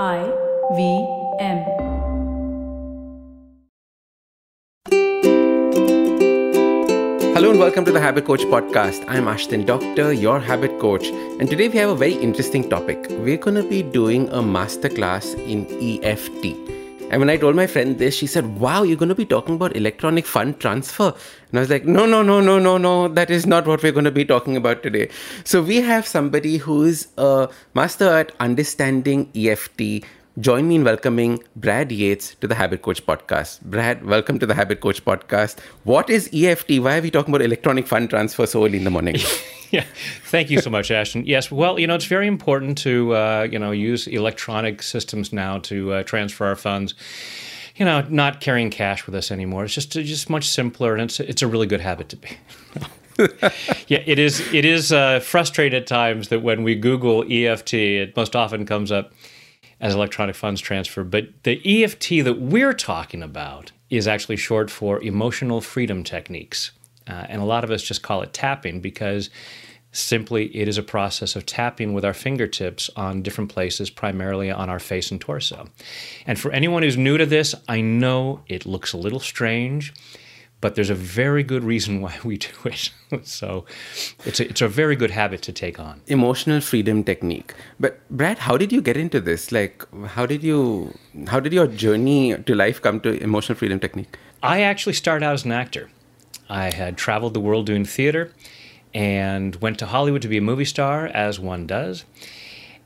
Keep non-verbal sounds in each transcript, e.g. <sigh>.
I V M. Hello and welcome to the Habit Coach podcast. I'm Ashdin Doctor, your habit coach, and today we have a very interesting topic. We're going to be doing a masterclass in EFT. And when I told my friend this, she said, Wow, you're going to be talking about electronic fund transfer. And I was like, No, no, no, no, no, no. That is not what we're going to be talking about today. So we have somebody who is a master at understanding EFT. Join me in welcoming Brad Yates to the Habit Coach podcast. Brad, welcome to the Habit Coach podcast. What is EFT? Why are we talking about electronic fund transfer so early in the morning? <laughs> Yeah, thank you so much, Ashdin. Yes, well, you know, it's very important to uh, you know use electronic systems now to uh, transfer our funds. You know, not carrying cash with us anymore. It's just just much simpler, and it's it's a really good habit to be. <laughs> yeah, it is. It is uh, frustrating at times that when we Google EFT, it most often comes up as electronic funds transfer. But the EFT that we're talking about is actually short for emotional freedom techniques. Uh, and a lot of us just call it tapping because simply it is a process of tapping with our fingertips on different places, primarily on our face and torso. And for anyone who's new to this, I know it looks a little strange, but there's a very good reason why we do it. <laughs> so it's a, it's a very good habit to take on. Emotional freedom technique. But Brad, how did you get into this? Like, how did you, how did your journey to life come to emotional freedom technique? I actually started out as an actor. I had traveled the world doing theater and went to Hollywood to be a movie star, as one does.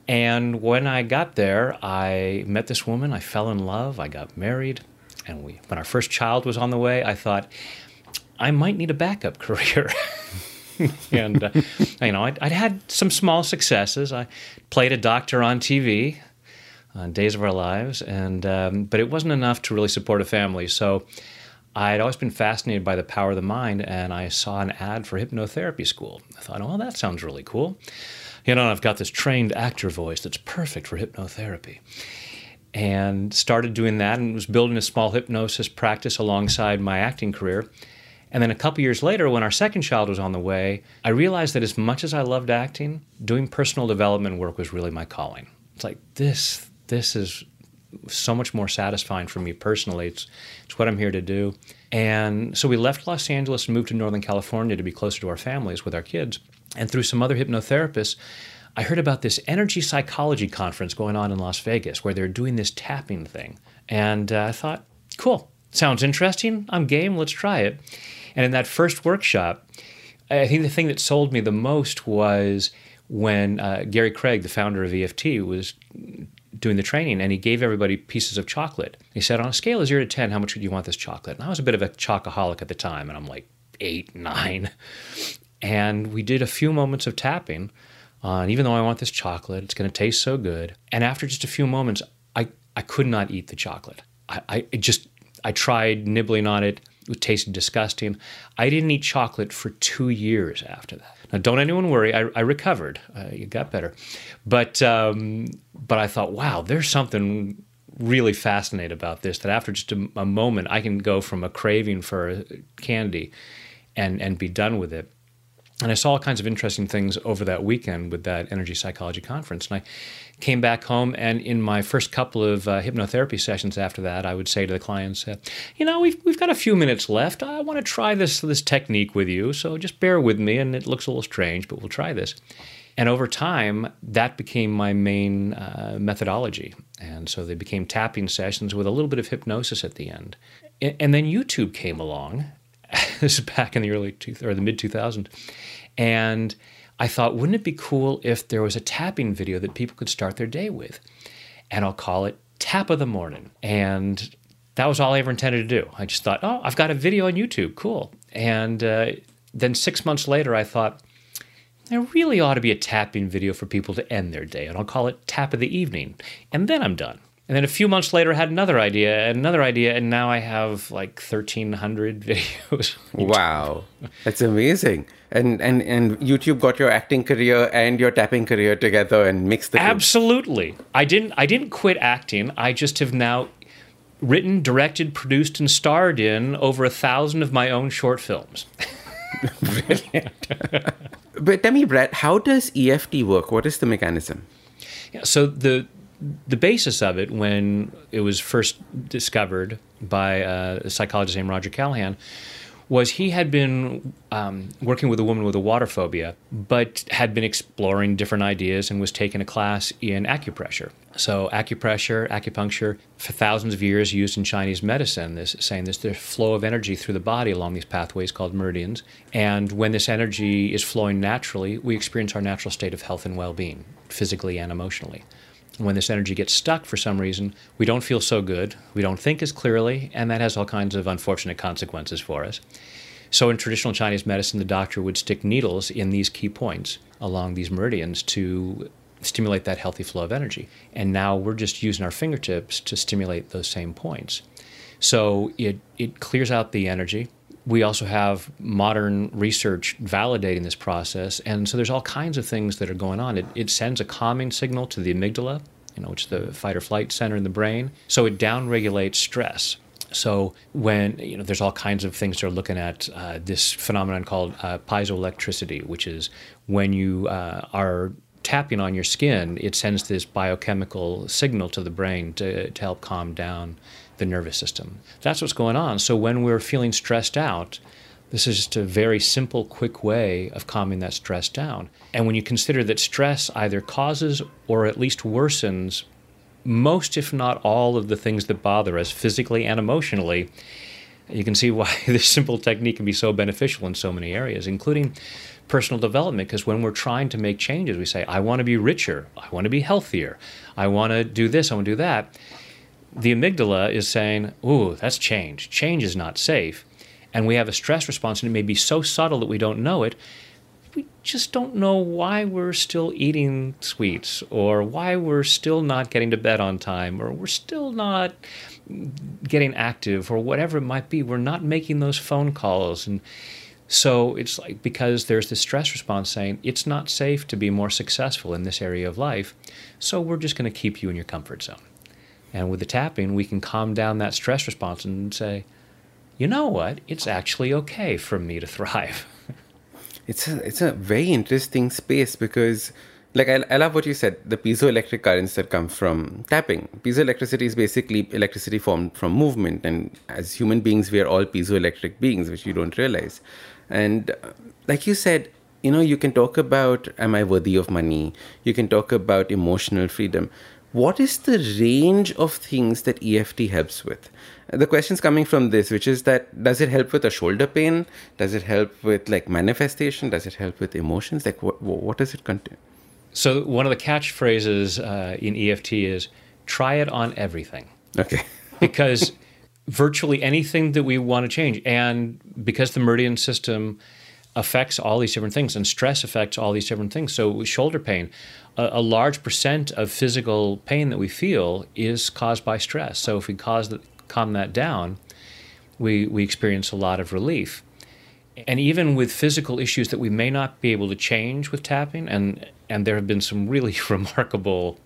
And when I got there, I met this woman. I fell in love. I got married. And we, when our first child was on the way, I thought, I might need a backup <laughs> career. and, uh, you know, I'd, I'd, had some small successes. I played a doctor on TV on Days of Our Lives, and um, but it wasn't enough to really support a family. So I'd always been fascinated by the power of the mind, and I saw an ad for hypnotherapy school. I thought, oh, that sounds really cool. You know, I've got this trained actor voice that's perfect for hypnotherapy. And started doing that and was building a small hypnosis practice alongside my acting career. And then a couple years later, when our second child was on the way, I realized that as much as I loved acting, doing personal development work was really my calling. It's like this, this is so much more satisfying for me personally. It's it's what I'm here to do. And so we left Los Angeles and moved to Northern California to be closer to our families with our kids. And through some other hypnotherapists, I heard about this energy psychology conference going on in Las Vegas where they're doing this tapping thing. And uh, I thought, cool, sounds interesting. I'm game. Let's try it. And in that first workshop, I think the thing that sold me the most was when uh, Gary Craig, the founder of EFT, was doing the training and he gave everybody pieces of chocolate. He said, on a scale of zero to 10, how much would you want this chocolate? And I was a bit of a chocoholic at the time, and I'm like eight, nine. And we did a few moments of tapping on, even though I want this chocolate, it's going to taste so good. And after just a few moments, I, I could not eat the chocolate. I, I just, I tried nibbling on it. It tasted disgusting. I didn't eat chocolate for two years after that. Now, don't anyone worry. I, I recovered. Uh, it got better, but um, but I thought, wow, there's something really fascinating about this. That after just a, a moment, I can go from a craving for candy, and and be done with it. And I saw all kinds of interesting things over that weekend with that energy psychology conference. And I came back home, and in my first couple of uh, hypnotherapy sessions after that, I would say to the clients, uh, "You know, we've we've got a few minutes left. I want to try this this technique with you, so just bear with me. And it looks a little strange, but we'll try this." And over time, that became my main uh, methodology. And so they became tapping sessions with a little bit of hypnosis at the end. And then YouTube came along. <laughs> this is back in the early two, or the mid 2000s, and I thought, wouldn't it be cool if there was a tapping video that people could start their day with? And I'll call it Tap of the Morning. And that was all I ever intended to do. I just thought, oh, I've got a video on YouTube. Cool. And uh, then six months later, I thought, there really ought to be a tapping video for people to end their day. And I'll call it Tap of the Evening. And then I'm done. And then a few months later, I had another idea, and another idea, and now I have like 1,300 <laughs> videos. wow, that's amazing! And and and YouTube got your acting career and your tapping career together and mixed the. Absolutely, I didn't. I didn't quit acting. I just have now written, directed, produced, and starred in over a thousand of my own short films. <laughs> Brilliant. <laughs> but tell me, Brad, how does EFT work? What is the mechanism? Yeah, so the the basis of it, when it was first discovered by uh, a psychologist named Roger Callahan, was he had been um, working with a woman with a water phobia, but had been exploring different ideas and was taking a class in acupressure. So, acupressure, acupuncture, for thousands of years used in Chinese medicine, this saying this the flow of energy through the body along these pathways called meridians. And when this energy is flowing naturally, we experience our natural state of health and well being, physically and emotionally. When this energy gets stuck for some reason, we don't feel so good, we don't think as clearly, and that has all kinds of unfortunate consequences for us. So, in traditional Chinese medicine, the doctor would stick needles in these key points along these meridians to stimulate that healthy flow of energy. And now we're just using our fingertips to stimulate those same points. So, it, it clears out the energy. We also have modern research validating this process. And so, there's all kinds of things that are going on. It, it sends a calming signal to the amygdala, you know, which is the fight or flight center in the brain. So, it downregulates stress. So when you know, there's all kinds of things they're looking at uh, this phenomenon called uh, piezoelectricity, which is when you uh, are tapping on your skin, it sends this biochemical signal to the brain to, to help calm down the nervous system. That's what's going on. So when we're feeling stressed out, this is just a very simple, quick way of calming that stress down. And when you consider that stress either causes or at least worsens most, if not all, of the things that bother us physically and emotionally, you can see why <laughs> this simple technique can be so beneficial in so many areas, including personal development. Because when we're trying to make changes, we say, I want to be richer, I want to be healthier, I want to do this, I want to do that. The amygdala is saying, Ooh, that's change. Change is not safe. And we have a stress response, and it may be so subtle that we don't know it we just don't know why we're still eating sweets or why we're still not getting to bed on time or we're still not getting active or whatever it might be. We're not making those phone calls. And so it's like because there's this stress response saying it's not safe to be more successful in this area of life. So we're just going to keep you in your comfort zone. And with the tapping, we can calm down that stress response and say, you know what? It's actually okay for me to <laughs> thrive. it's a it's a very interesting space because like I, I love what you said the piezoelectric currents that come from tapping. Piezoelectricity is basically electricity formed from movement. And as human beings we are all piezoelectric beings which you don't realize. And uh, like you said you know you can talk about am i worthy of money? You can talk about emotional freedom what is the range of things that EFT helps with? The question's coming from this, which is that does it help with a shoulder pain? Does it help with like manifestation? Does it help with emotions? Like what, what does it contain? So one of the catchphrases uh, in EFT is try it on everything. Okay. <laughs> because virtually anything that we want to change, and because the meridian system affects all these different things, and stress affects all these different things. So shoulder pain, a, a, large percent of physical pain that we feel is caused by stress. So if we cause the, calm that down, we, we experience a lot of relief. And even with physical issues that we may not be able to change with tapping, and, and there have been some really <laughs> remarkable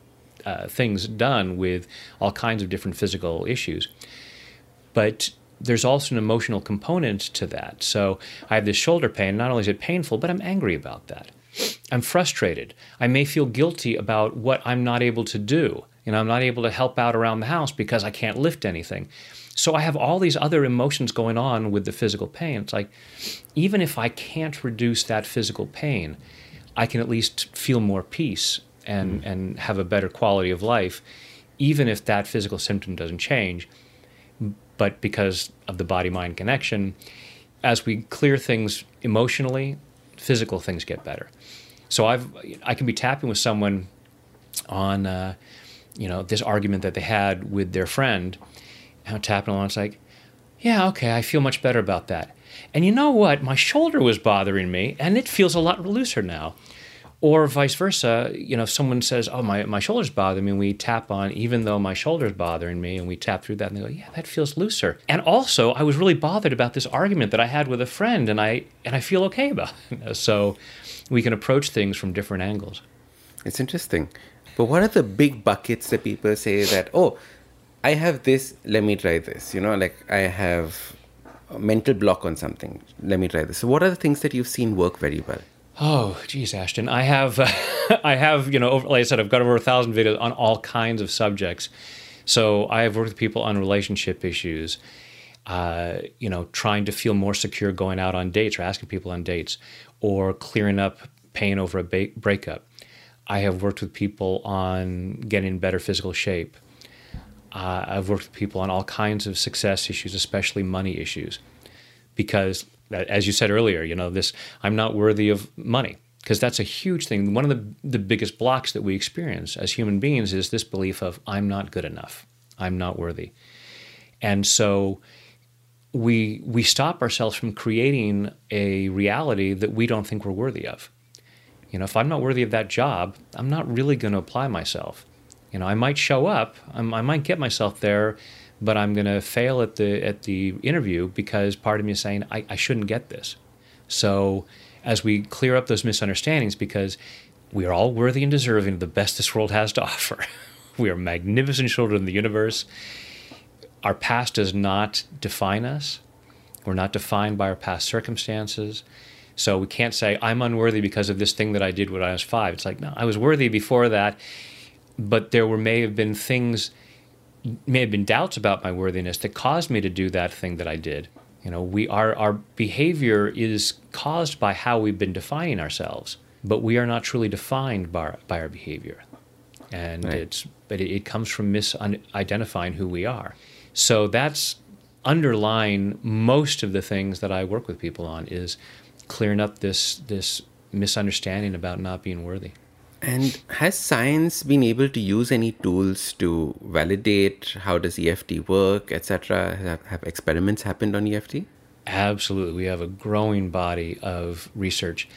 uh, things done with all kinds of different physical issues. But there's also an emotional component to that. So I have this shoulder pain. Not only is it painful, but I'm angry about that. I'm frustrated. I may feel guilty about what I'm not able to do. You know, I'm not able to help out around the house because I can't lift anything. So I have all these other emotions going on with the physical pain. It's like, even if I can't reduce that physical pain, I can at least feel more peace and, mm. and have a better quality of life, even if that physical symptom doesn't change. But because of the body mind connection, as we clear things emotionally, physical things get better. So I've I can be tapping with someone on uh, you know this argument that they had with their friend, and I'm tapping along. It's like, yeah, okay, I feel much better about that. And you know what? My shoulder was bothering me, and it feels a lot looser now. Or vice versa, you know, if someone says, "Oh, my my shoulder's bother me," and we tap on, even though my shoulder's bothering me, and we tap through that, and they go, "Yeah, that feels looser." And also, I was really bothered about this argument that I had with a friend, and I and I feel okay about <laughs> it. So, we can approach things from different angles. It's interesting. But what are the big buckets that people say that, oh, I have this, let me try this? You know, like I have a mental block on something, let me try this. So, what are the things that you've seen work very well? Oh, geez, Ashdin, I have, <laughs> I have, you know, over, like I said, I've got over a thousand videos on all kinds of subjects. So I have worked with people on relationship issues, uh, you know, trying to feel more secure going out on dates or asking people on dates, or clearing up pain over a ba- breakup. I have worked with people on getting in better physical shape. Uh, I've worked with people on all kinds of success issues, especially money issues, because as you said earlier, you know, this I'm not worthy of money because that's a huge thing. One of the the biggest blocks that we experience as human beings is this belief of I'm not good enough. I'm not worthy. And so we we stop ourselves from creating a reality that we don't think we're worthy of. You know, if I'm not worthy of that job, I'm not really going to apply myself. You know, I might show up, I'm, I might get myself there, but I'm going to fail at the at the interview because part of me is saying I, I shouldn't get this. So as we clear up those misunderstandings, because we are all worthy and deserving of the best this world has to <laughs> offer. we are magnificent children of the universe. Our past does not define us. We're not defined by our past circumstances. So we can't say, I'm unworthy because of this thing that I did when I was five. It's like, no, I was worthy before that, but there were may have been things may have been doubts about my worthiness that caused me to do that thing that I did. You know, we our our behavior is caused by how we've been defining ourselves, but we are not truly defined by our, by our behavior, and right. it's but it, it comes from misidentifying who we are. So that's underlying most of the things that I work with people on is clearing up this this misunderstanding about not being worthy. And has science been able to use any tools to validate how does EFT work, etc.? Have, have experiments happened on EFT? Absolutely, we have a growing body of research.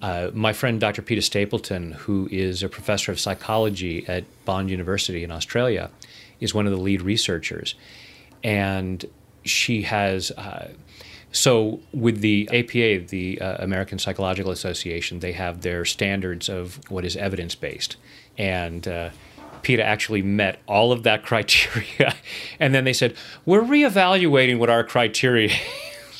Uh, my friend Dr. Peta Stapleton, who is a professor of psychology at Bond University in Australia, is one of the lead researchers, and she has. Uh, so, with the APA, the uh, American Psychological Association, they have their standards of what is evidence based. And uh, Peta actually met all of that <laughs> criteria. and then they said, We're reevaluating what our criteria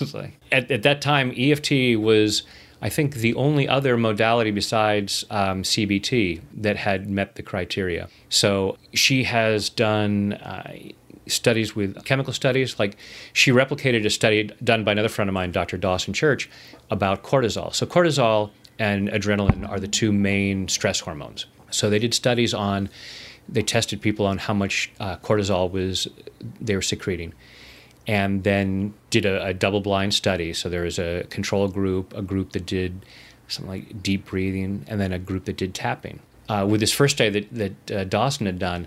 is. <laughs> at, at that time, EFT was. I think the only other modality besides um, CBT that had met the criteria. So she has done uh, studies with chemical studies. Like she replicated a study done by another friend of mine, Dr. Dawson Church, about cortisol. So cortisol and adrenaline are the two main stress hormones. So they did studies on, they tested people on how much uh, cortisol was they were secreting, and then did a, a double-blind study. So there was a control group, a group that did something like deep breathing, and then a group that did tapping. Uh, with this first study that, that uh, Dawson had done,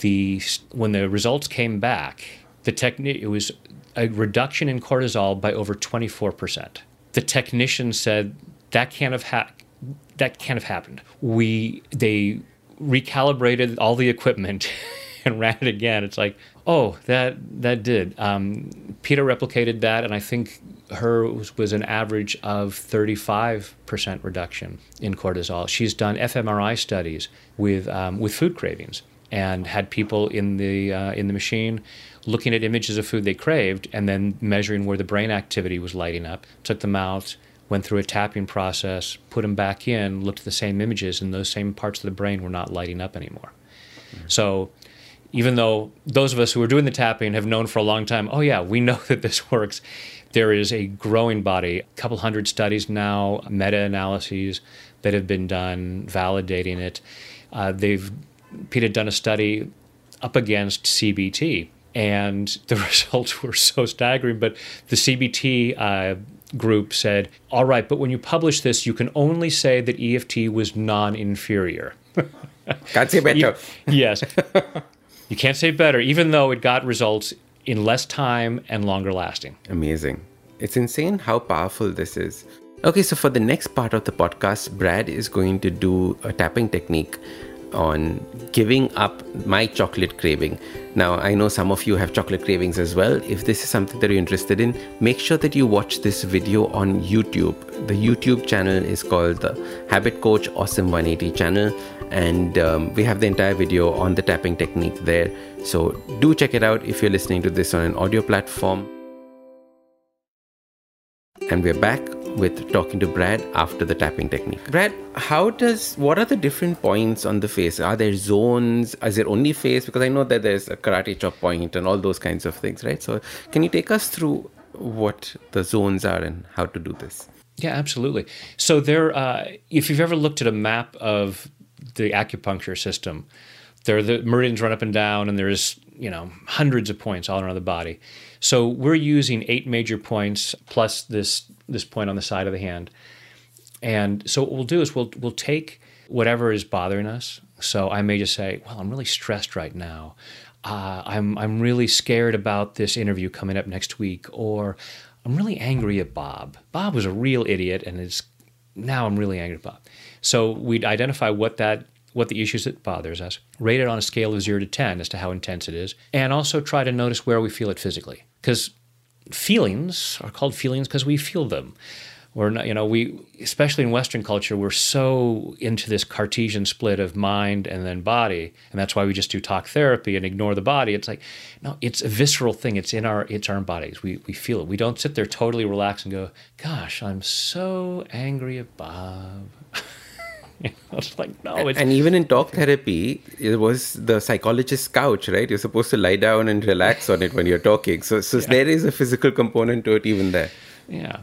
the when the results came back, the technique it was a reduction in cortisol by over 24%. The technician said that can't have ha- that can't have happened. We they recalibrated all the equipment <laughs> and ran it again. It's like, oh, that that did. Um, Peta replicated that, and I think her was, was an average of 35% reduction in cortisol. She's done fMRI studies with um, with food cravings and had people in the uh, in the machine looking at images of food they craved and then measuring where the brain activity was lighting up. Took them out, went through a tapping process, put them back in, looked at the same images, and those same parts of the brain were not lighting up anymore. Mm-hmm. So even though those of us who are doing the tapping have known for a long time, oh yeah, we know <laughs> that this works. There is a growing body, a couple hundred studies now, meta-analyses that have been done validating it. Uh, they've Pete had done a study up against CBT, and the <laughs> results were so staggering. But the CBT uh, group said, "All right, but when you publish this, you can only say that EFT was non-inferior." <laughs> Can't say better. <laughs> yes, you can't say better, even though it got results in less time and longer lasting. Amazing. It's insane how powerful this is. Okay, so for the next part of the podcast, Brad is going to do a tapping technique on giving up my chocolate craving. Now, I know some of you have chocolate cravings as well. If this is something that you're interested in, make sure that you watch this video on YouTube. The YouTube channel is called the Habit Coach Awesome 180 channel, and um, we have the entire video on the tapping technique there. So, do check it out if you're listening to this on an audio platform. And we're back with talking to Brad after the tapping technique. Brad, how does what are the different points on the face? Are there zones? Is it only face? Because I know that there's a karate chop point and all those kinds of things, right? So can you take us through what the zones are and how to do this? Yeah, absolutely. So there, uh, if you've ever looked at a map of the acupuncture system, there the meridians run up and down, and there's you know hundreds of points all around the body. So we're using eight major points plus this this point on the side of the hand. And so what we'll do is we'll we'll take whatever is bothering us. So I may just say, well, I'm really stressed right now. Uh, I'm I'm really scared about this interview coming up next week, or I'm really angry at Bob. Bob was a real idiot, and is now I'm really angry at Bob. So we'd identify what that what the issues that bothers us, rate it on a scale of zero to ten as to how intense it is, and also try to notice where we feel it physically. Because feelings are called feelings because we feel them. We're not, you know, we especially in Western culture, we're so into this Cartesian split of mind and then body, and that's why we just do talk therapy and ignore the body. It's like, no, it's a visceral thing. It's in our it's our bodies. We we feel it. We don't sit there totally relaxed and go, "Gosh, I'm so angry at Bob." <laughs> know, it's like no, it's And even in talk therapy, it was the psychologist's couch, right? You're supposed to lie down and relax on it when you're talking. So, so there is a physical component to it even there. Yeah.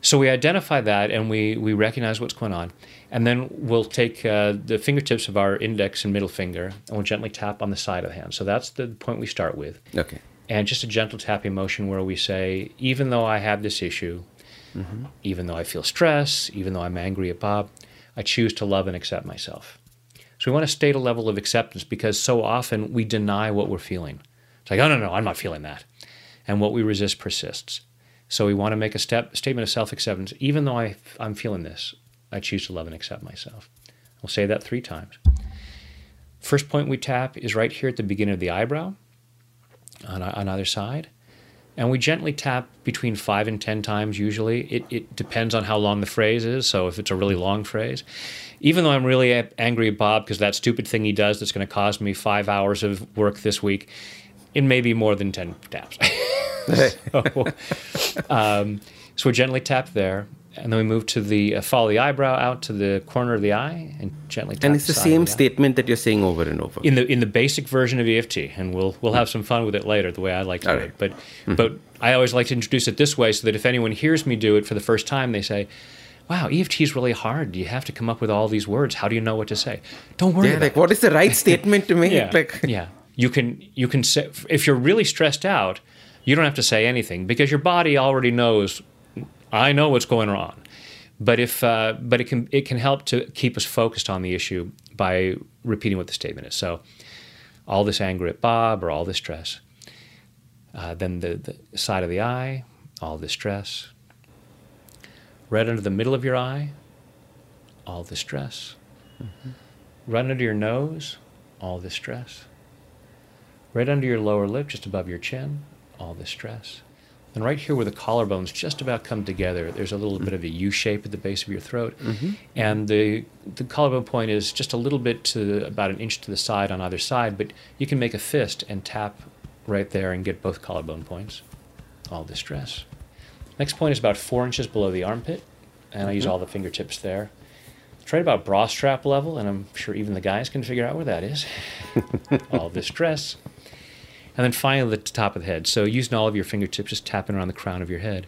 So we identify that and we, we recognize what's going on. And then we'll take uh, the fingertips of our index and middle finger and we'll gently tap on the side of the hand. So that's the point we start with. Okay. And just a gentle tapping motion where we say, even though I have this issue, even though I feel stress, even though I'm angry at Bob, I choose to love and accept myself. So we want to state a level of acceptance because so often we deny what we're feeling. It's like, oh, no, no, I'm not feeling that. And what we resist persists. So we want to make a step, statement of self acceptance. Even though I, I'm feeling this, I choose to love and accept myself. We'll say that three times. First point we tap is right here at the beginning of the eyebrow on, on either side. And we gently tap between five and 10 times usually. It, it depends on how long the phrase is. So if it's a really long phrase, even though I'm really angry at Bob because that stupid thing he does that's going to cost me five hours of work this week, it may be more than 10 taps. <laughs> so, um, so we gently tap there. And then we move to the uh, follow the eyebrow out to the corner of the eye and gently tap And it's the of same statement that you're saying over and over. in the in the basic version of EFT, and we'll we'll have some fun with it later, the way I like to All do right. it. But but I always like to introduce it this way, so that if anyone hears me do it for the first time, they say, "Wow, EFT is really hard. You have to come up with all these words. How do you know what to say?" Don't worry yeah, like what is the right <laughs> statement to make? yeah. Like, <laughs> yeah. You can you can say if you're really stressed out, you don't have to say anything because your body already knows. I know what's going on, but if uh, but it can it can help to keep us focused on the issue by repeating what the statement is. So, all this anger at Bob or all this stress. Uh, then the, the side of the eye, all this stress. Right under the middle of your eye, all the stress. Right under your nose, all the stress. Right under your lower lip, just above your chin, all the stress. And right here where the collarbones just about come together, there's a little bit of a U shape at the base of your throat. Mm-hmm. And the, the collarbone point is just a little bit to about an inch to the side on either side, but you can make a fist and tap right there and get both collarbone points, all the stress. Next point is about four inches below the armpit, and I use mm-hmm. all the fingertips there. It's right about bra strap level, and I'm sure even the guys can figure out where that is. <laughs> all the stress. And then finally, the top of the head. So using all of your fingertips, just tapping around the crown of your head.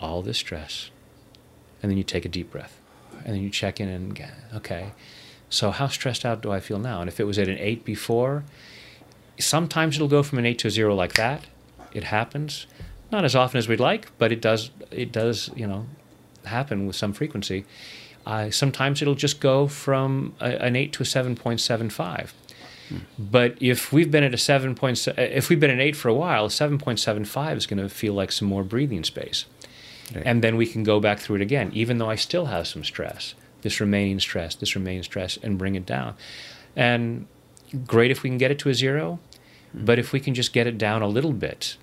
All this stress. And then you take a deep breath. And then you check in and, okay, so how stressed out do I feel now? And if it was at an eight before, sometimes it'll go from an eight to a zero like that. It happens. Not as often as we'd like, but it does, it does, you know, happen with some frequency. Uh, sometimes it'll just go from a, an 8 to a 7.75. But if we've been at a 7. Point, if we've been at 8 for a while, a 7.75 is going to feel like some more breathing space. Right. And then we can go back through it again, even though I still have some stress, this remaining stress, this remaining stress, and bring it down. And great if we can get it to a zero, but if we can just get it down a little bit,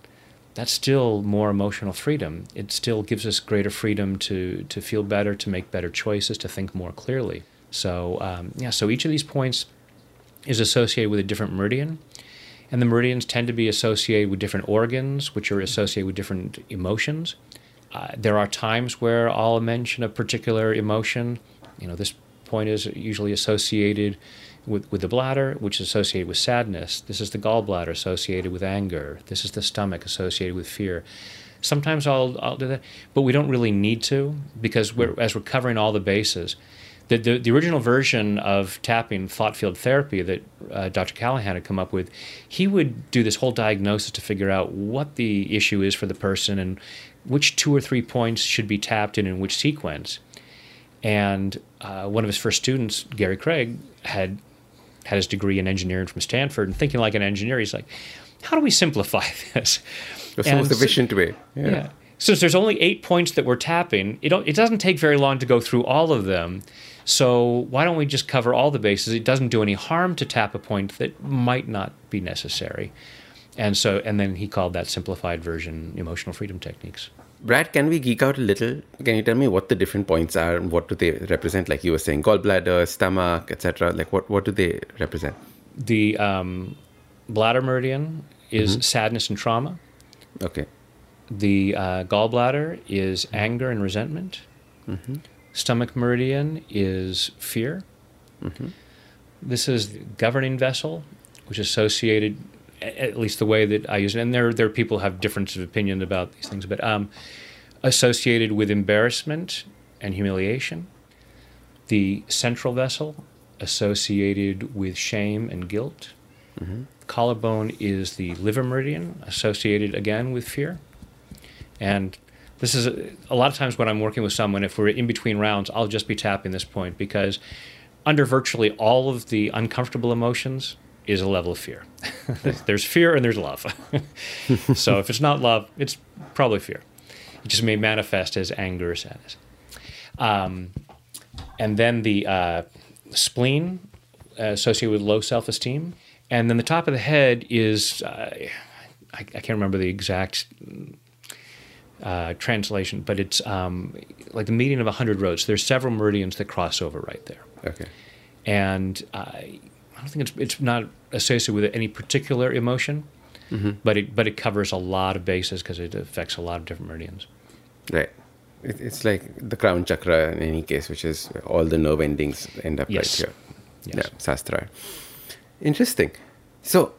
that's still more emotional freedom. It still gives us greater freedom to to feel better, to make better choices, to think more clearly. So um, yeah, so each of these points is associated with a different meridian, and the meridians tend to be associated with different organs, which are associated with different emotions. uh, there are times where I'll mention a particular emotion. You know, this point is usually associated with, with the bladder, which is associated with sadness. This is the gallbladder associated with anger. This is the stomach associated with fear. Sometimes I'll, I'll do that, but we don't really need to because we're, as we're covering all the bases. The, the, the original version of tapping thought field therapy that uh, Dr. Callahan had come up with, he would do this whole diagnosis to figure out what the issue is for the person and which two or three points should be tapped in in which sequence. And uh, one of his first students, Gary Craig, had had his degree in engineering from Stanford, and thinking like an engineer, he's like, "How do we simplify <laughs> this?" That's the most efficient way. Yeah. yeah. Since there's only eight points that we're tapping, it, it doesn't take very long to go through all of them. So why don't we just cover all the bases? It doesn't do any harm to tap a point that might not be necessary. And so, and then he called that simplified version emotional freedom techniques. Brad, can we geek out a little? Can you tell me what the different points are and what do they represent? Like you were saying, gallbladder, stomach, etc. Like what what do they represent? The um, bladder meridian is mm-hmm. sadness and trauma. Okay. The uh, gallbladder is anger and resentment. Mm-hmm. Stomach meridian is fear. Mm-hmm. This is the governing vessel, which is associated, at least the way that I use it. And there, there are people who have differences of opinion about these things, but um, associated with embarrassment and humiliation. The central vessel, associated with shame and guilt. Mm-hmm. Collarbone is the liver meridian, associated again with fear. And this is a, a, lot of times when I'm working with someone, if we're in between rounds, I'll just be tapping this point because under virtually all of the uncomfortable emotions is a level of fear. <laughs> there's fear and there's love. <laughs> so if it's not love, it's probably fear. It just may manifest as anger or sadness. Um, and then the uh, spleen uh, associated with low self esteem. And then the top of the head is, uh, I, I, can't remember the exact uh, translation, but it's um, like the median of 100 roads. There's several meridians that cross over right there. Okay. And I don't think it's, it's not associated with any particular emotion, mm-hmm. but, it, but it covers a lot of bases because it affects a lot of different meridians. Right. It, it's like the crown chakra in any case, which is all the nerve endings end up yes. right here. Yes. Yeah, Sahasrara. Interesting. So,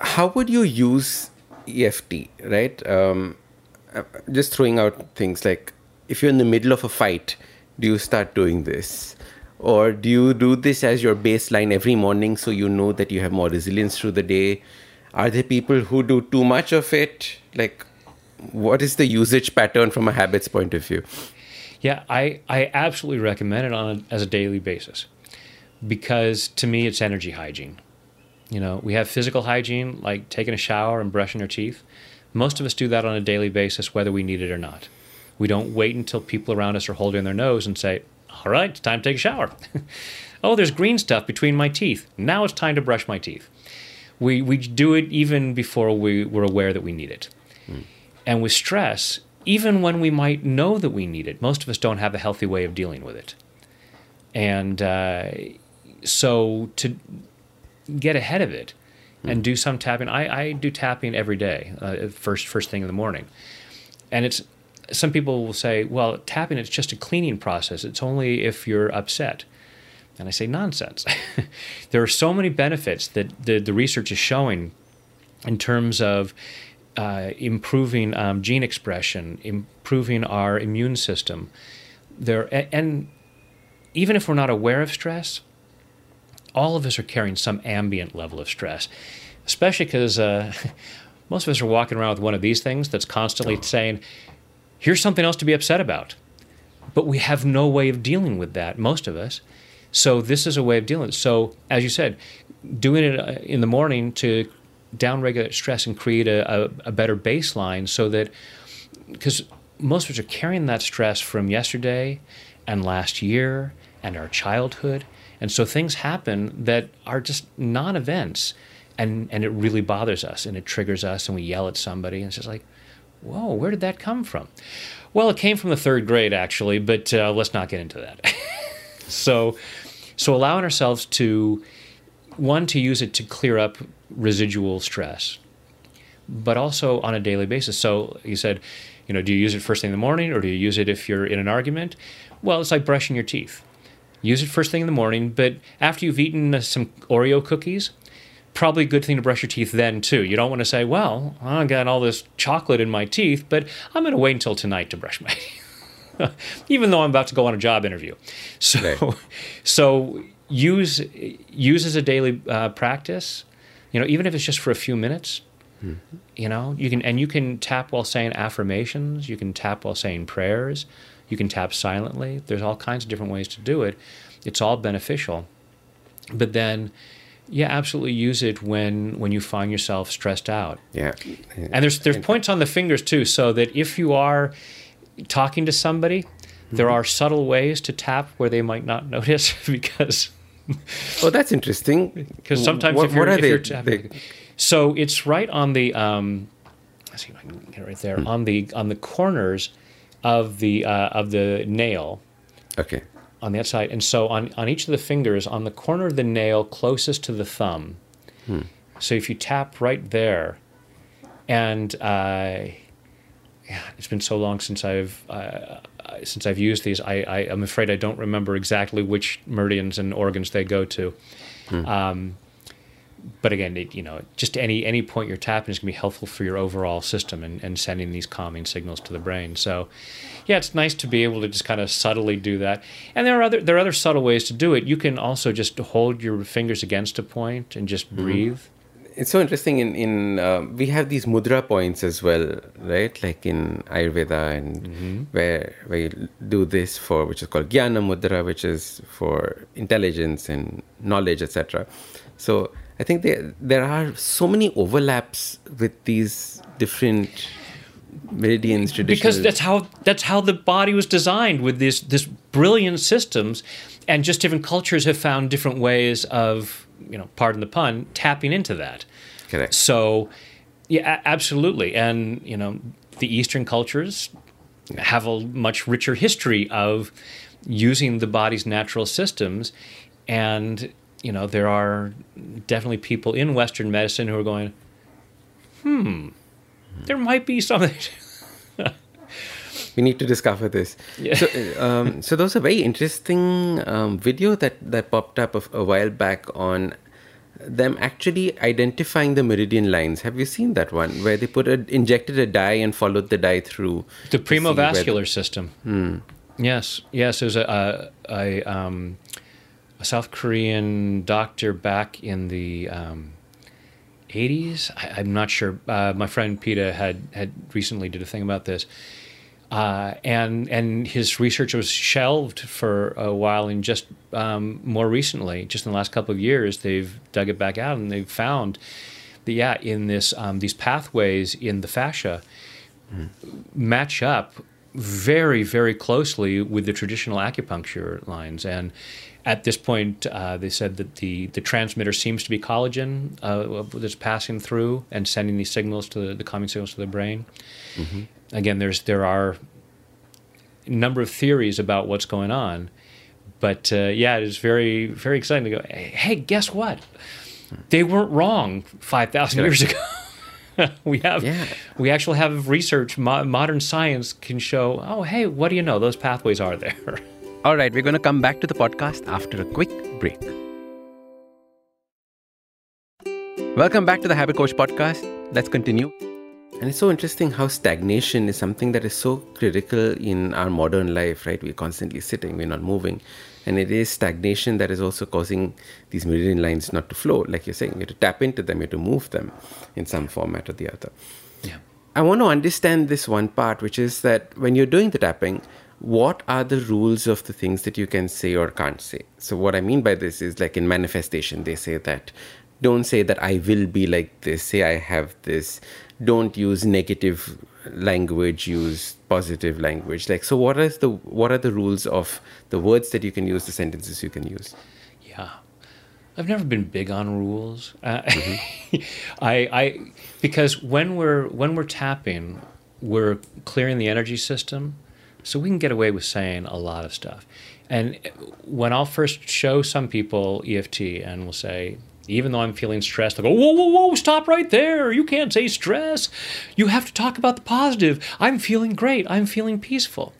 how would you use EFT, right? Um, Uh, just throwing out things like if you're in the middle of a fight, do you start doing this? Or do you do this as your baseline every morning so you know that you have more resilience through the day? Are there people who do too much of it? Like, what is the usage pattern from a habits point of view? Yeah, I, I absolutely recommend it on a, as a daily basis because to me it's energy hygiene. You know, we have physical hygiene like taking a shower and brushing our teeth. Most of us do that on a daily basis, whether we need it or not. We don't wait until people around us are holding their nose and say, All right, it's time to take a shower. <laughs> oh, there's green stuff between my teeth. Now it's time to brush my teeth. We, we do it even before we, we're aware that we need it. Mm. And with stress, even when we might know that we need it, most of us don't have a healthy way of dealing with it. And uh, so to get ahead of it and do some tapping. I, I do tapping every day, uh, first first thing in the morning, and it's some people will say, well, tapping it's just a cleaning process. It's only if you're upset. And I say nonsense. <laughs> there are so many benefits that the, the research is showing in terms of uh, improving um, gene expression, improving our immune system. There and even if we're not aware of stress, all of us are carrying some ambient level of stress, especially because uh, <laughs> most of us are walking around with one of these things that's constantly saying, here's something else to be upset about. But we have no way of dealing with that, most of us. So this is a way of dealing. So as you said, doing it uh, in the morning to downregulate stress and create a, a, a better baseline so that because most of us are carrying that stress from yesterday and last year and our childhood and so things happen that are just non events. And, and it really bothers us and it triggers us and we yell at somebody and it's just like, whoa, where did that come from? Well, it came from the third grade actually, but uh, let's not get into that. <laughs> so, so allowing ourselves to, one, to use it to clear up residual stress, but also on a daily basis. So you said, you know, do you use it first thing in the morning or do you use it if you're in an argument? Well, it's like brushing your teeth. Use it first thing in the morning, but after you've eaten uh, some Oreo cookies, probably a good thing to brush your teeth then too. You don't want to say, "Well, I got all this chocolate in my teeth, but I'm going to wait until tonight to brush my teeth." <laughs> Even though I'm about to go on a job interview. So Right. <laughs> so use use as a daily uh, practice, you know, even if it's just for a few minutes, you know, you can and you can tap while saying affirmations, you can tap while saying prayers, you can tap silently. There's all kinds of different ways to do it. It's all beneficial. But then yeah, absolutely use it when when you find yourself stressed out. Yeah. And there's there's points on the fingers too, so that if you are talking to somebody, there are subtle ways to tap where they might not <laughs> notice because Oh, that's interesting. because sometimes what, if you're, if they? you're tapping, they- so it's right on the um, let's see if I can get it right there on the on the corners of the uh, of the nail okay. on the outside, and so on on each of the fingers on the corner of the nail closest to the thumb. So if you tap right there, and uh, yeah, it's been so long since I've uh, uh, since I've used these. I, I am afraid I don't remember exactly which meridians and organs they go to. Um, but again, it, you know, just any any point you're tapping is going to be helpful for your overall system and, and sending these calming signals to the brain. So, yeah, it's nice to be able to just kind of subtly do that. And there are other there are other subtle ways to do it. You can also just hold your fingers against a point and just breathe. It's so interesting. In in uh, we have these mudra points as well, right? Like in Ayurveda, and where where you do this for which is called Jnana Mudra, which is for intelligence and knowledge, etc. So I think there there are so many overlaps with these different meridians. Traditional because that's how that's how the body was designed with this this brilliant systems and just different cultures have found different ways of you know pardon the pun tapping into that correct. so yeah absolutely and you know the eastern cultures have a much richer history of using the body's natural systems and you know there are definitely people in western medicine who are going hmm there might be something <laughs> we need to discover this. Yeah. So, um, so there was a very interesting um, video that that popped up of, a while back on them actually identifying the meridian lines. Have you seen that one where they put a injected a dye and followed the dye through The where primo vascular system. Yes, yes. There's a a, a, um, a South Korean doctor back in the um, 80s. I, I'm not sure. Uh, my friend Peta had had recently did a thing about this, uh, and and his research was shelved for a while. And just um, more recently, just in the last couple of years, they've dug it back out and they've found that yeah, in this um, these pathways in the fascia match up very, very closely with the traditional acupuncture lines. And at this point, uh, they said that the, the transmitter seems to be collagen uh, that's passing through and sending these signals to the, the calming signals to the brain. Again, there's there are a number of theories about what's going on, but uh, yeah, it is very very exciting to go. Hey, guess what? They weren't wrong five thousand years ago. <laughs> we have Yeah. we actually have research mo- modern science can show oh hey what do you know those pathways are there <laughs> All right, we're going to come back to the podcast after a quick break. Welcome back to the Habit Coach podcast. Let's continue. And it's so interesting how stagnation is something that is so critical in our modern life, right? We're constantly sitting, we're not moving. And it is stagnation that is also causing these meridian lines not to flow. Like you're saying, you have to tap into them, you have to move them in some format or the other. yeah I want to understand this one part, which is that when you're doing the tapping, what are the rules of the things that you can say or can't say? So, what I mean by this is like in manifestation, they say that don't say that I will be like this, say I have this. Don't use negative language, use positive language. Like, so what is the what are the rules of the words that you can use, the sentences you can use? yeah i've never been big on rules uh, <laughs> i i because when we're when we're tapping we're clearing the energy system so we can get away with saying a lot of stuff and when i'll first show some people eft and we'll say Even though I'm feeling stressed, I go, whoa, whoa, whoa, stop right there. You can't say stress. You have to talk about the positive. I'm feeling great. I'm feeling peaceful.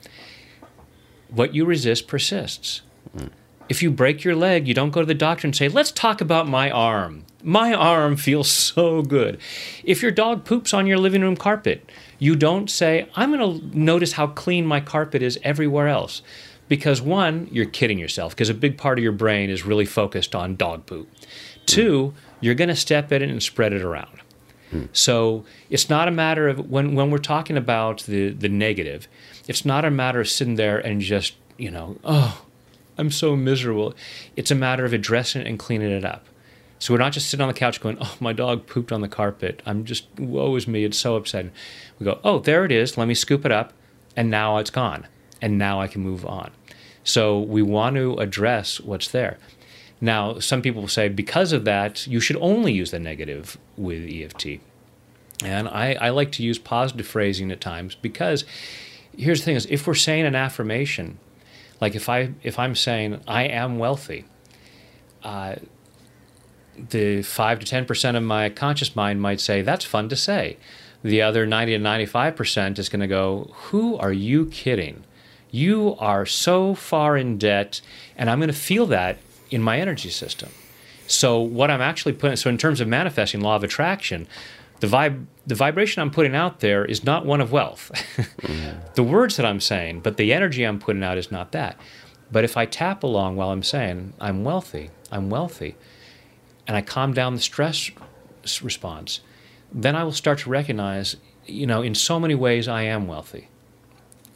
What you resist persists. Hmm. If you break your leg, you don't go to the doctor and say, let's talk about my arm. My arm feels so good. If your dog poops on your living room carpet, you don't say, I'm going to notice how clean my carpet is everywhere else. Because one, you're kidding yourself, because a big part of your brain is really focused on dog poop. Two, you're going to step in it and spread it around. So it's not a matter of when, when we're talking about the, the negative, it's not a matter of sitting there and just, you know, oh, I'm so miserable. It's a matter of addressing it and cleaning it up. So we're not just sitting on the couch going, oh, my dog pooped on the carpet. I'm just, woe is me. It's so upsetting. We go, oh, there it is. Let me scoop it up. And now it's gone. And now I can move on. So we want to address what's there. Now, some people say because of that, you should only use the negative with EFT. And I, I like to use positive phrasing at times because here's the thing is if we're saying an affirmation, like if I if I'm saying I am wealthy, uh, the five to ten percent of my conscious mind might say that's fun to say. The other ninety to ninety five percent is going to go, "Who are you kidding? You are so far in debt," and I'm going to feel that in my energy system. So what I'm actually putting, so in terms of manifesting law of attraction, the vibe, the vibration I'm putting out there is not one of wealth. <laughs> The words that I'm saying, but the energy I'm putting out is not that. But if I tap along while I'm saying I'm wealthy, I'm wealthy, and I calm down the stress response, then I will start to recognize, you know, in so many ways I am wealthy.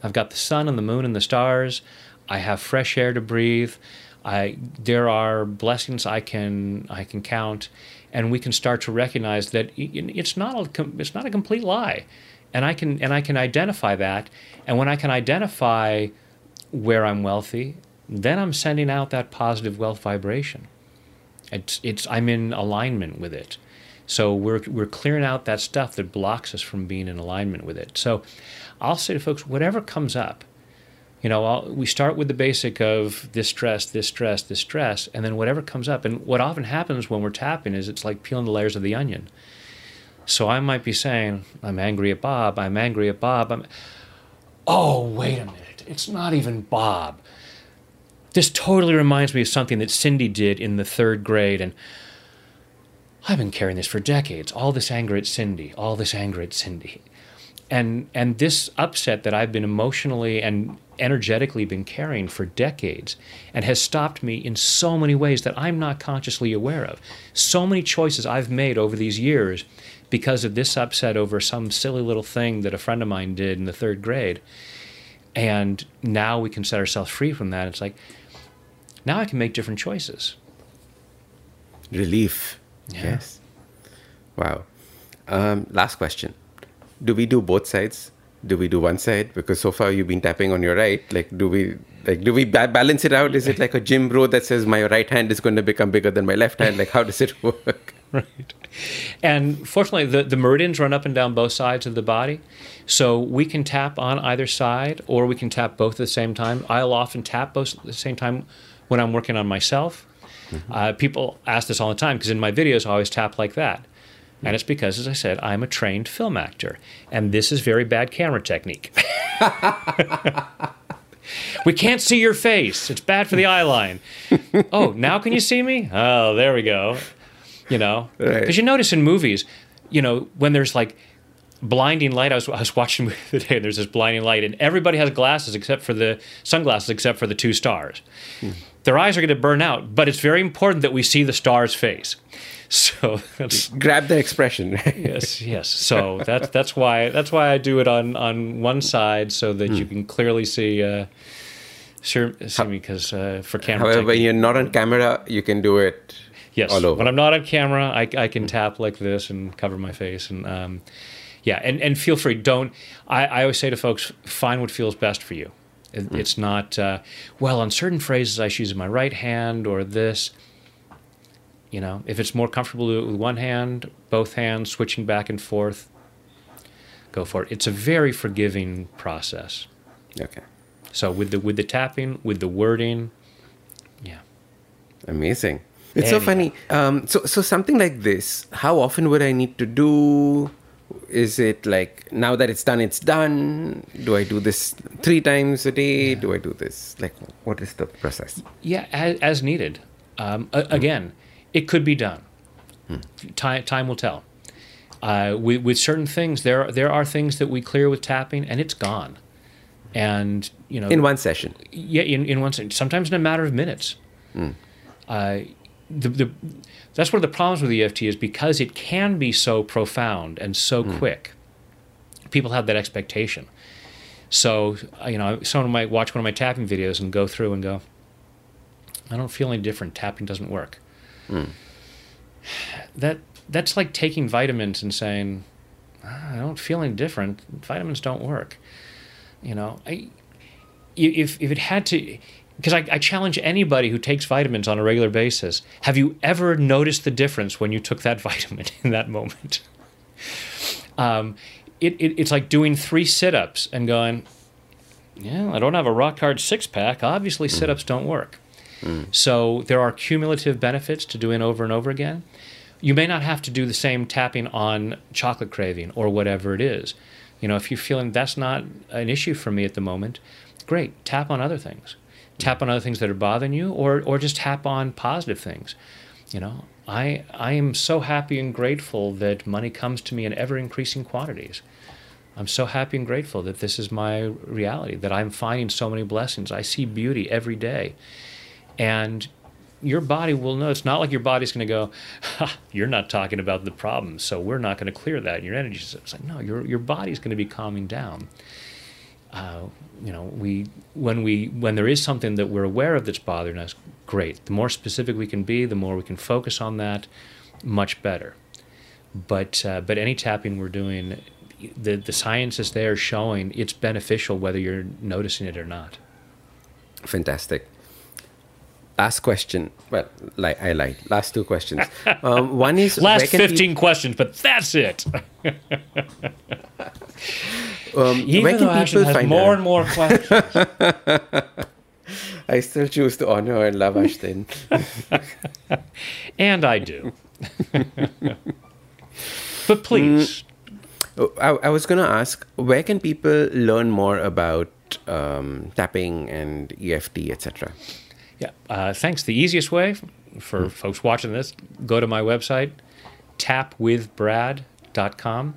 I've got the sun and the moon and the stars. I have fresh air to breathe. I there are blessings I can I can count, and we can start to recognize that it's not a it's not a complete lie, and I can and I can identify that, and when I can identify where I'm wealthy, then I'm sending out that positive wealth vibration. It's it's I'm in alignment with it. So we're we're clearing out that stuff that blocks us from being in alignment with it. So I'll say to folks, whatever comes up, you know, I'll, we start with the basic of this stress, this stress, this stress, and then whatever comes up. And what often happens when we're tapping is it's like peeling the layers of the onion. So I might be saying, I'm angry at Bob, I'm angry at Bob. I'm, oh, wait a minute, it's not even Bob. This totally reminds me of something that Cindy did in the third grade, and I've been carrying this for decades. All this anger at Cindy, all this anger at Cindy. And and this upset that I've been emotionally and energetically been carrying for decades and has stopped me in so many ways that I'm not consciously aware of. So many choices I've made over these years because of this upset over some silly little thing that a friend of mine did in the third grade. And now we can set ourselves free from that. It's like, now I can make different choices. Relief. Yeah. Yes. Wow. Um, last question. Do we do both sides? Do we do one side? Because so far you've been tapping on your right. Like, do we like do we ba- balance it out? Is it like a gym bro that says my right hand is going to become bigger than my left hand? Like, how does it <laughs> work? Right. And fortunately, the, the meridians run up and down both sides of the body. So we can tap on either side or we can tap both at the same time. I'll often tap both at the same time when I'm working on myself. Uh, people ask this all the time because in my videos, I always tap like that. And it's because, as I said, I'm a trained film actor. And this is very bad camera technique. <laughs> we can't see your face. It's bad for the eye line. oh, now can you see me? Oh, there we go. You know, Right. because you notice in movies, you know, when there's like blinding light. I was, I was watching a movie <laughs> today, and there's this blinding light, and everybody has glasses except for the sunglasses, except for the two stars. Their eyes are going to burn out, but it's very important that we see the star's face. <laughs> So that's Grab the expression. <laughs> yes, yes. So that's that's why that's why I do it on on one side so that Hmm. you can clearly see. Uh, Sure, see me because uh, for camera. However, when you're not on camera, you can do it Yes. When I'm not on camera, I, I can tap like this and cover my face and um, yeah, and, and feel free. Don't. I, I always say to folks, find what feels best for you. It, It's not uh, well on certain phrases I should use my right hand or this. You know, if it's more comfortable to do it with one hand, both hands, switching back and forth, go for it. It's a very forgiving process. Okay. So with the with the tapping, with the wording, yeah. Amazing. It's so funny. Um, so, so something like this, how often would I need to do? Is it like now that it's done, it's done? Do I do this three times a day? Do I do this? Like, what is the process? Yeah, as, as needed. Um, a- again, it could be done. Time time will tell. Uh, with, with certain things, there there are things that we clear with tapping, and it's gone. And you know, In one session. yeah, in, in one second, sometimes in a matter of minutes. Uh, the, the, that's one of the problems with the EFT is because it can be so profound and so quick. People have that expectation. So uh, you know, someone might watch one of my tapping videos and go through and go, "I don't feel any different. Tapping doesn't work." That that's like taking vitamins and saying, "Ah, "I don't feel any different. Vitamins don't work." You know, I if if it had to because I, I challenge anybody who takes vitamins on a regular basis. Have you ever noticed the difference when you took that <laughs> vitamin in that moment? Um, it, it, it's like doing three sit-ups and going yeah i don't have a rock hard six-pack. Obviously sit-ups don't work. So there are cumulative benefits to doing over and over again. You may not have to do the same tapping on chocolate craving or whatever it is. You know if you're feeling that's not an issue for me at the moment great tap on other things tap on other things that are bothering you or or just tap on positive things. You know i i am so happy and grateful that money comes to me in ever increasing quantities. I'm so happy and grateful that this is my reality that i'm finding so many blessings. I see beauty every day. And your body will know. It's not like your body's going to go you're not talking about the problem so we're not going to clear that in your energy. It's like no your your body's going to be calming down uh, you know, we when we when there is something that we're aware of that's bothering us, great. The more specific we can be, the more we can focus on that, much better. But uh, but any tapping we're doing, the the science is there showing it's beneficial whether you're noticing it or not. Fantastic. Last question. Well, li- I lied. Last two questions. Um, one is <laughs> Last 15 questions, but that's it. <laughs> um, Even where can people find more her? and more <laughs> questions. I still choose to honor and love Ashdin. and I do. but please, Oh, I, I was going to ask, where can people learn more about um, tapping and EFT, etc.? Yeah, uh, thanks. The easiest way for folks watching this, go to my website, tapwithbrad.com.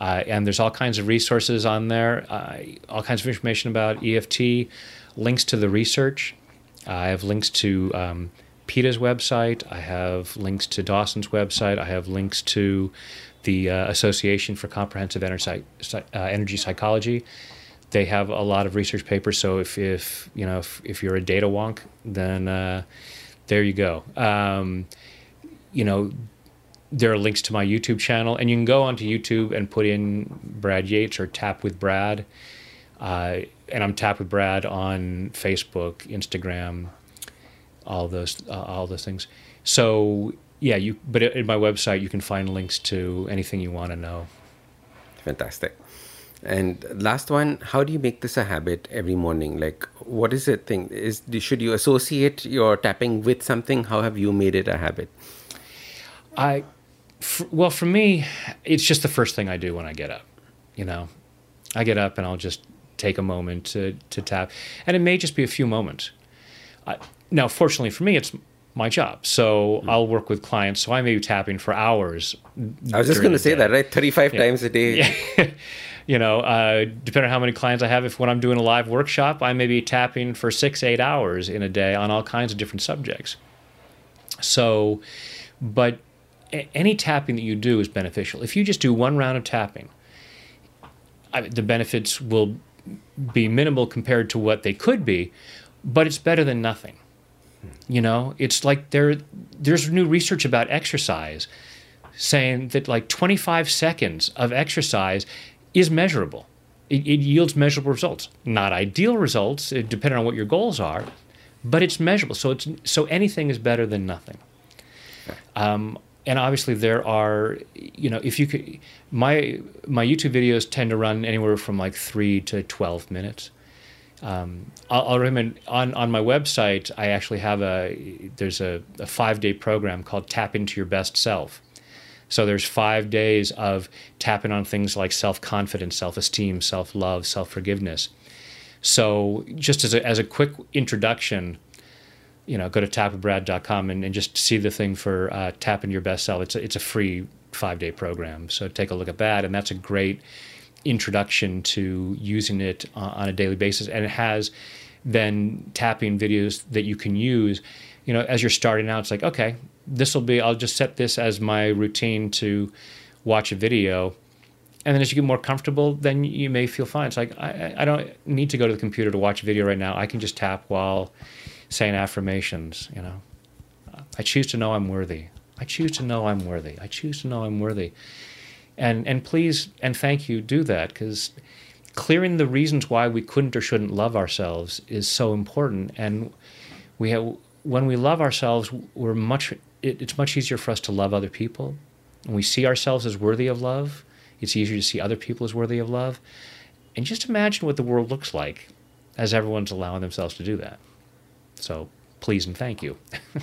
Uh, and there's all kinds of resources on there, uh, all kinds of information about EFT, links to the research. I have links to um, Peta's website. I have links to Dawson's website. I have links to the uh, Association for Comprehensive Ener- Psy- uh, Energy Psychology they have a lot of research papers. So if, if you know if, if you're a data wonk, then uh, there you go. Um, you know, there are links to my YouTube channel, and you can go onto YouTube and put in Brad Yates or Tap with Brad. Uh, and I'm Tap with Brad on Facebook, Instagram, all those uh, all those things. So yeah, you. But in my website, you can find links to anything you want to know. Fantastic. And last one, how do you make this a habit every morning? Like, what is it thing? Is should you associate your tapping with something? How have you made it a habit? I, f well, for me, it's just the first thing I do when I get up. You know, I get up and I'll just take a moment to, to tap, and it may just be a few moments. I, now, fortunately for me, it's my job, so hmm. I'll work with clients. So I may be tapping for hours. I was just going to say that, right? Thirty-five times a day. <laughs> you know, uh, depending on how many clients I have, if when I'm doing a live workshop, I may be tapping for six, eight hours in a day on all kinds of different subjects. So, but any tapping that you do is beneficial. If you just do one round of tapping, I, the benefits will be minimal compared to what they could be, but it's better than nothing. You know, it's like there there's new research about exercise saying that like 25 seconds of exercise is measurable. It, it yields measurable results. Not ideal results, depending on what your goals are, but it's measurable. So it's so anything is better than nothing. Um, and obviously there are, you know, if you could, my my YouTube videos tend to run anywhere from like three to 12 minutes. Um, I'll, I'll recommend on, on my website. I actually have a there's a, a five day program called Tap into Your Best Self. So there's five days of tapping on things like self confidence, self esteem, self love, self forgiveness. So just as a, as a quick introduction, you know, go to tapwithbrad.com and, and just see the thing for uh, tapping your best self. It's a, it's a free five day program. So take a look at that, and that's a great introduction to using it on a daily basis. And it has then tapping videos that you can use. You know, as you're starting out, it's like, okay, this will be, I'll just set this as my routine to watch a video. And then as you get more comfortable, then you may feel fine. It's like, I, I don't need to go to the computer to watch a video right now. I can just tap while saying affirmations, you know. I choose to know I'm worthy. I choose to know I'm worthy. I choose to know I'm worthy. And and please and thank you do that because clearing the reasons why we couldn't or shouldn't love ourselves is so important. And we have when we love ourselves, we're much it, it's much easier for us to love other people. When we see ourselves as worthy of love, it's easier to see other people as worthy of love. And just imagine what the world looks like as everyone's allowing themselves to do that. So please and thank you. <laughs>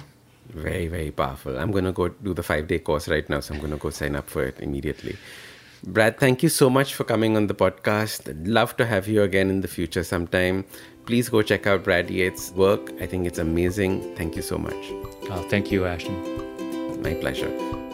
Very, very powerful. I'm going to go do the five day course right now, so I'm going to go sign up for it immediately. Brad, thank you so much for coming on the podcast. I'd love to have you again in the future sometime. Please go check out Brad Yates' work. I think it's amazing. Thank you so much. Oh, thank you, Ashdin. My pleasure.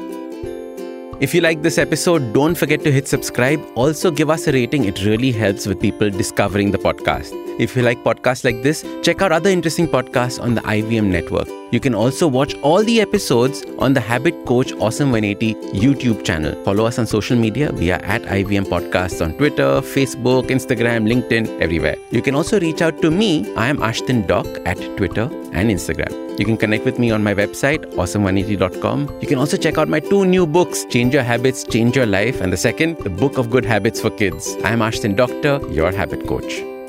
If you like this episode, don't forget to hit subscribe. Also, give us a rating. It really helps with people discovering the podcast. If you like podcasts like this, check out other interesting podcasts on the IVM network. You can also watch all the episodes on the Habit Coach Awesome 180 YouTube channel. Follow us on social media. We are at IVM Podcasts on Twitter, Facebook, Instagram, LinkedIn, everywhere. You can also reach out to me. I am Ashdin Doc at Twitter and Instagram. You can connect with me on my website, awesome180.com. You can also check out my two new books, Change Your Habits, Change Your Life, and the second, The Book of Good Habits for Kids. I am Ashdin Doctor, your habit coach.